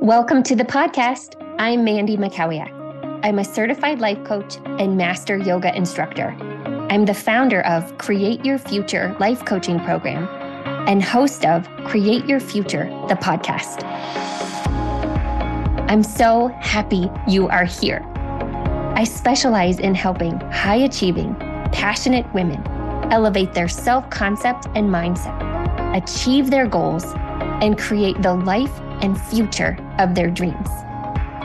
Welcome to the podcast. I'm Mandy Mackowiak. I'm a certified life coach and master yoga instructor. I'm the founder of Create Your Future Life Coaching Program and host of Create Your Future, the podcast. I'm so happy you are here. I specialize in helping high achieving, passionate women elevate their self concept and mindset, achieve their goals, and create the life and future of their dreams.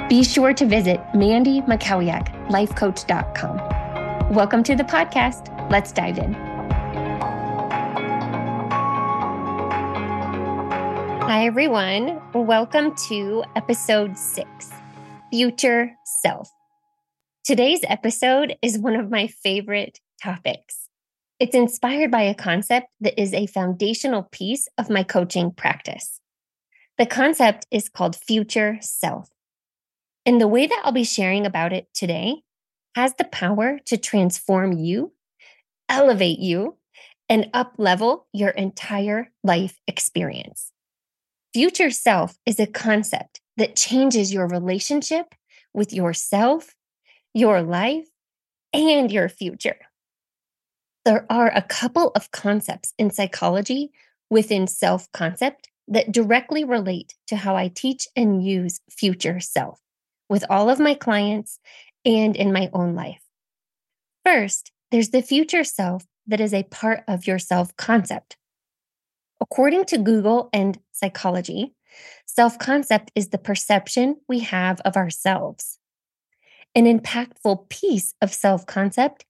Be sure to visit mandymackowiaklifecoach.com. Welcome to the podcast. Let's dive in. Hi, everyone. Welcome to episode six Future Self. Today's episode is one of my favorite topics. It's inspired by a concept that is a foundational piece of my coaching practice. The concept is called future self. And the way that I'll be sharing about it today has the power to transform you, elevate you, and up level your entire life experience. Future self is a concept that changes your relationship with yourself, your life, and your future. There are a couple of concepts in psychology within self concept that directly relate to how I teach and use future self with all of my clients and in my own life. First, there's the future self that is a part of your self concept. According to Google and psychology, self concept is the perception we have of ourselves. An impactful piece of self concept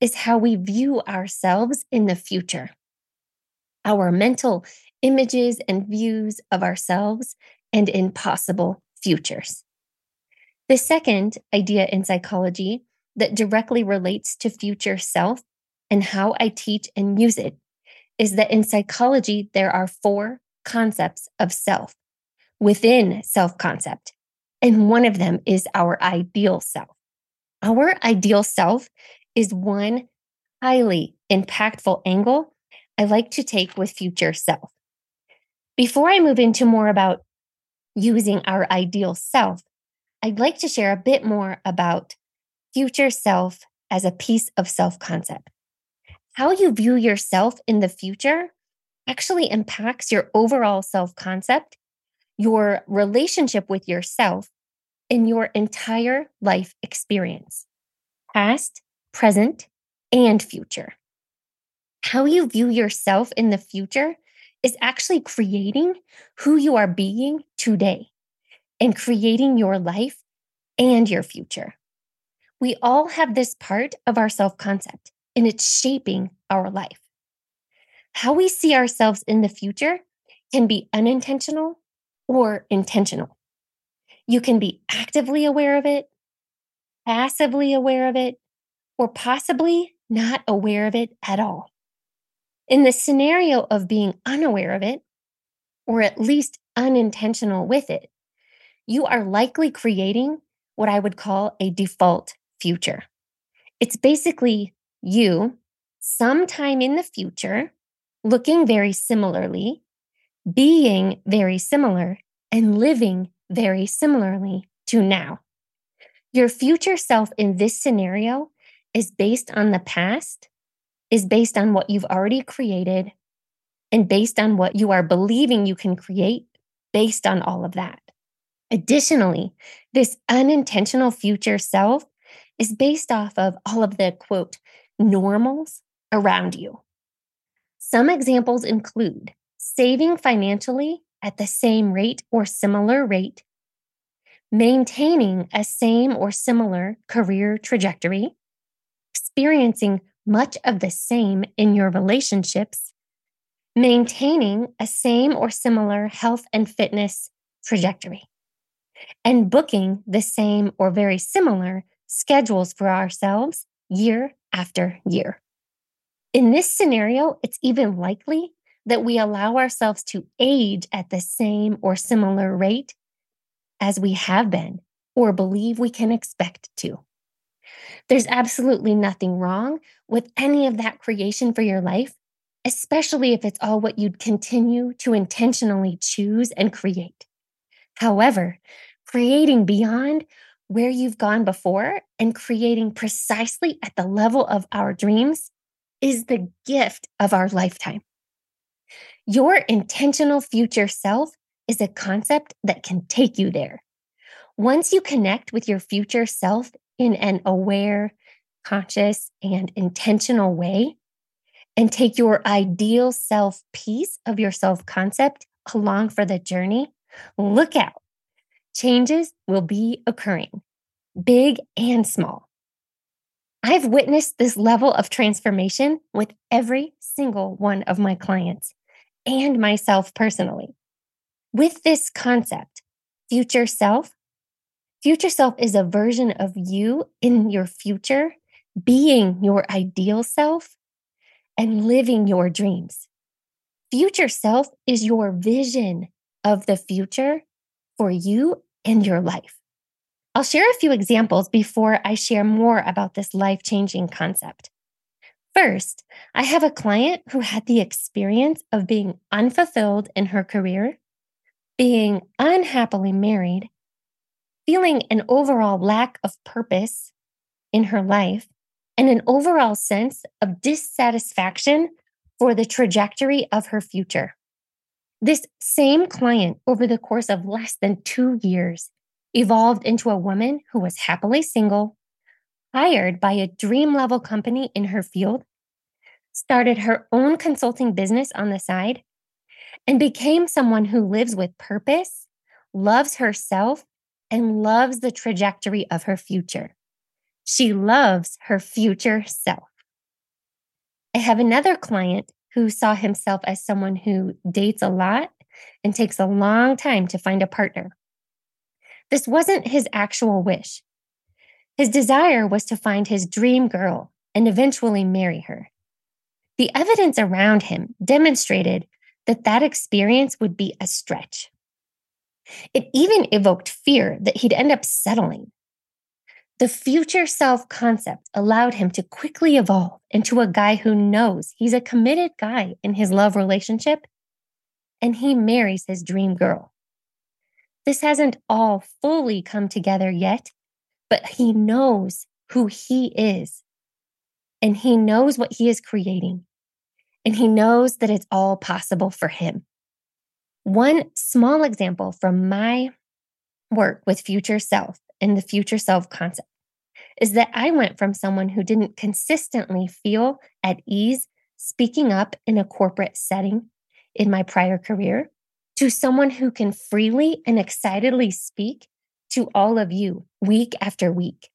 is how we view ourselves in the future. Our mental images and views of ourselves and in possible futures. The second idea in psychology that directly relates to future self and how I teach and use it is that in psychology, there are four concepts of self within self concept. And one of them is our ideal self. Our ideal self is one highly impactful angle I like to take with future self. Before I move into more about using our ideal self, I'd like to share a bit more about future self as a piece of self concept. How you view yourself in the future actually impacts your overall self concept, your relationship with yourself, and your entire life experience, past, present, and future. How you view yourself in the future is actually creating who you are being today and creating your life and your future. We all have this part of our self concept, and it's shaping our life. How we see ourselves in the future can be unintentional or intentional. You can be actively aware of it, passively aware of it, or possibly not aware of it at all. In the scenario of being unaware of it, or at least unintentional with it, you are likely creating what I would call a default future. It's basically you sometime in the future looking very similarly, being very similar, and living very similarly to now. Your future self in this scenario is based on the past is based on what you've already created and based on what you are believing you can create based on all of that. Additionally, this unintentional future self is based off of all of the quote normals around you. Some examples include saving financially at the same rate or similar rate, maintaining a same or similar career trajectory, experiencing much of the same in your relationships, maintaining a same or similar health and fitness trajectory, and booking the same or very similar schedules for ourselves year after year. In this scenario, it's even likely that we allow ourselves to age at the same or similar rate as we have been or believe we can expect to. There's absolutely nothing wrong with any of that creation for your life, especially if it's all what you'd continue to intentionally choose and create. However, creating beyond where you've gone before and creating precisely at the level of our dreams is the gift of our lifetime. Your intentional future self is a concept that can take you there. Once you connect with your future self in an aware, conscious, and intentional way, and take your ideal self piece of your self concept along for the journey, look out. Changes will be occurring, big and small. I've witnessed this level of transformation with every single one of my clients and myself personally. With this concept, future self, future self is a version of you in your future being your ideal self and living your dreams. Future self is your vision of the future for you and your life. I'll share a few examples before I share more about this life changing concept. First, I have a client who had the experience of being unfulfilled in her career, being unhappily married, feeling an overall lack of purpose in her life, and an overall sense of dissatisfaction for the trajectory of her future. This same client, over the course of less than two years, evolved into a woman who was happily single, hired by a dream level company in her field, started her own consulting business on the side, and became someone who lives with purpose, loves herself, and loves the trajectory of her future. She loves her future self. I have another client who saw himself as someone who dates a lot and takes a long time to find a partner. This wasn't his actual wish. His desire was to find his dream girl and eventually marry her. The evidence around him demonstrated that that experience would be a stretch. It even evoked fear that he'd end up settling the future self concept allowed him to quickly evolve into a guy who knows he's a committed guy in his love relationship and he marries his dream girl. This hasn't all fully come together yet, but he knows who he is and he knows what he is creating and he knows that it's all possible for him. One small example from my work with future self and the future self concept is that I went from someone who didn't consistently feel at ease speaking up in a corporate setting in my prior career to someone who can freely and excitedly speak to all of you week after week.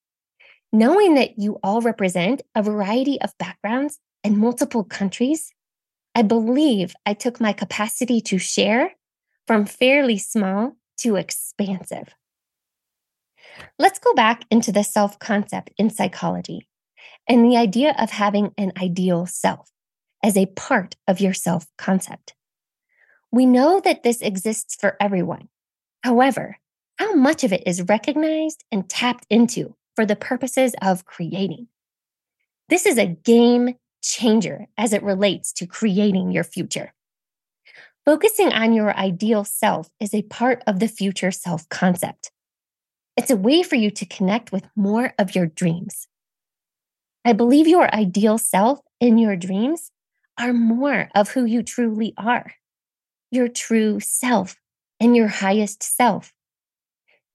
Knowing that you all represent a variety of backgrounds and multiple countries, I believe I took my capacity to share from fairly small to expansive. Let's go back into the self concept in psychology and the idea of having an ideal self as a part of your self concept. We know that this exists for everyone. However, how much of it is recognized and tapped into for the purposes of creating? This is a game changer as it relates to creating your future. Focusing on your ideal self is a part of the future self concept. It's a way for you to connect with more of your dreams. I believe your ideal self and your dreams are more of who you truly are, your true self and your highest self.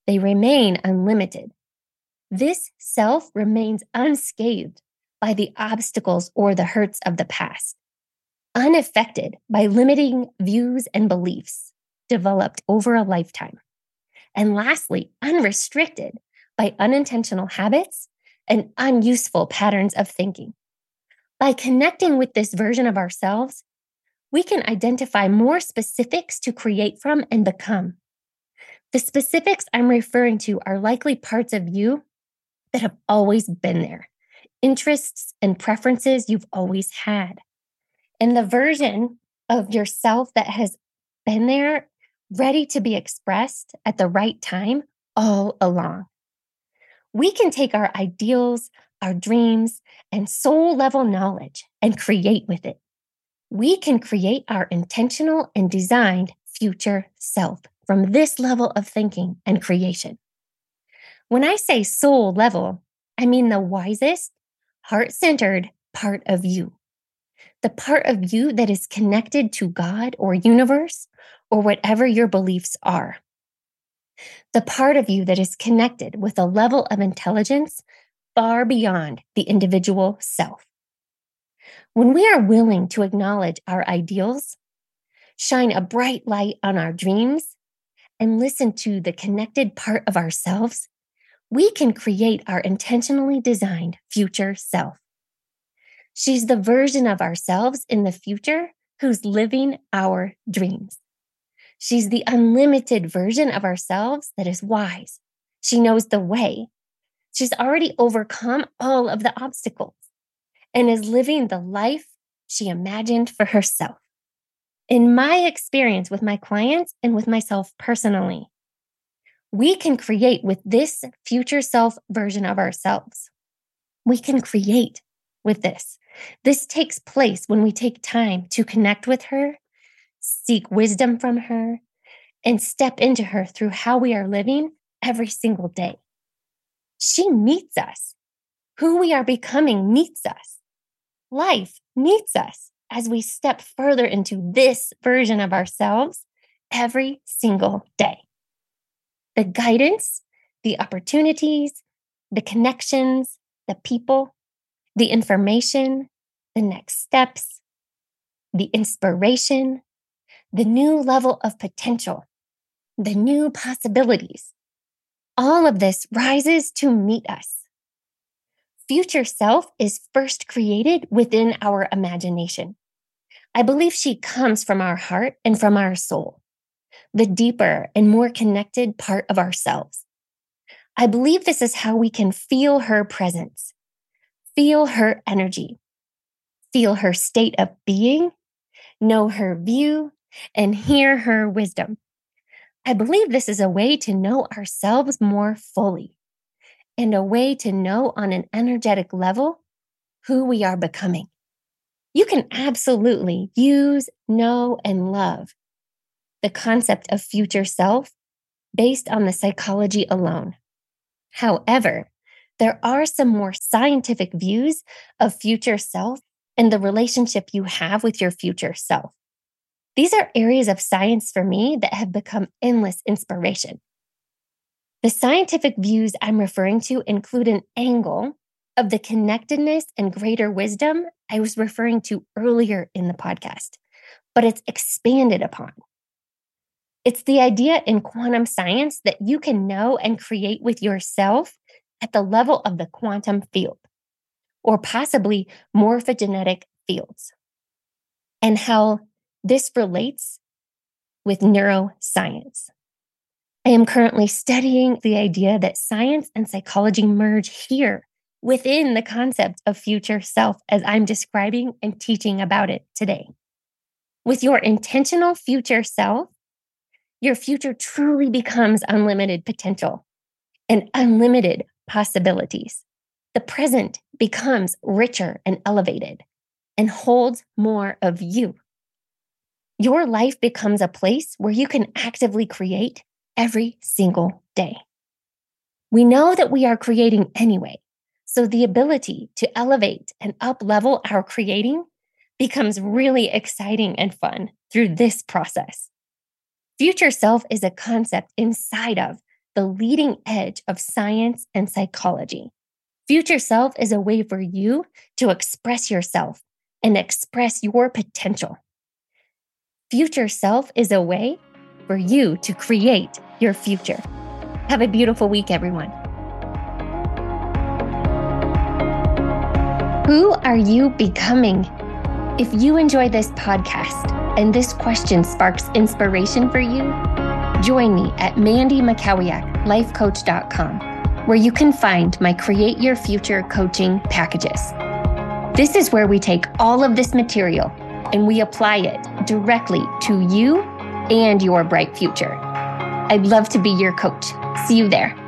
They remain unlimited. This self remains unscathed by the obstacles or the hurts of the past, unaffected by limiting views and beliefs developed over a lifetime. And lastly, unrestricted by unintentional habits and unuseful patterns of thinking. By connecting with this version of ourselves, we can identify more specifics to create from and become. The specifics I'm referring to are likely parts of you that have always been there, interests and preferences you've always had. And the version of yourself that has been there ready to be expressed at the right time all along. We can take our ideals, our dreams, and soul level knowledge and create with it. We can create our intentional and designed future self from this level of thinking and creation. When I say soul level, I mean the wisest, heart centered part of you. The part of you that is connected to God or universe or whatever your beliefs are. The part of you that is connected with a level of intelligence far beyond the individual self. When we are willing to acknowledge our ideals, shine a bright light on our dreams, and listen to the connected part of ourselves, we can create our intentionally designed future self. She's the version of ourselves in the future who's living our dreams. She's the unlimited version of ourselves that is wise. She knows the way. She's already overcome all of the obstacles and is living the life she imagined for herself. In my experience with my clients and with myself personally, we can create with this future self version of ourselves. We can create with this. This takes place when we take time to connect with her, seek wisdom from her, and step into her through how we are living every single day. She meets us. Who we are becoming meets us. Life meets us as we step further into this version of ourselves every single day. The guidance, the opportunities, the connections, the people, the information, the next steps, the inspiration, the new level of potential, the new possibilities. All of this rises to meet us. Future self is first created within our imagination. I believe she comes from our heart and from our soul, the deeper and more connected part of ourselves. I believe this is how we can feel her presence, feel her energy, feel her state of being, know her view, and hear her wisdom. I believe this is a way to know ourselves more fully and a way to know on an energetic level who we are becoming. You can absolutely use, know, and love the concept of future self based on the psychology alone. However, there are some more scientific views of future self and the relationship you have with your future self. These are areas of science for me that have become endless inspiration. The scientific views I'm referring to include an angle of the connectedness and greater wisdom I was referring to earlier in the podcast, but it's expanded upon. It's the idea in quantum science that you can know and create with yourself at the level of the quantum field or possibly morphogenetic fields, and how this relates with neuroscience. I am currently studying the idea that science and psychology merge here within the concept of future self as I'm describing and teaching about it today. With your intentional future self, your future truly becomes unlimited potential and unlimited possibilities. The present becomes richer and elevated and holds more of you. Your life becomes a place where you can actively create every single day. We know that we are creating anyway, so the ability to elevate and up level our creating becomes really exciting and fun through this process. Future self is a concept inside of the leading edge of science and psychology. Future self is a way for you to express yourself and express your potential. Future self is a way for you to create your future. Have a beautiful week, everyone. Who are you becoming? If you enjoy this podcast and this question sparks inspiration for you, join me at mandymackowiaklifecoach.com where you can find my Create Your Future coaching packages. This is where we take all of this material and we apply it directly to you and your bright future. I'd love to be your coach. See you there.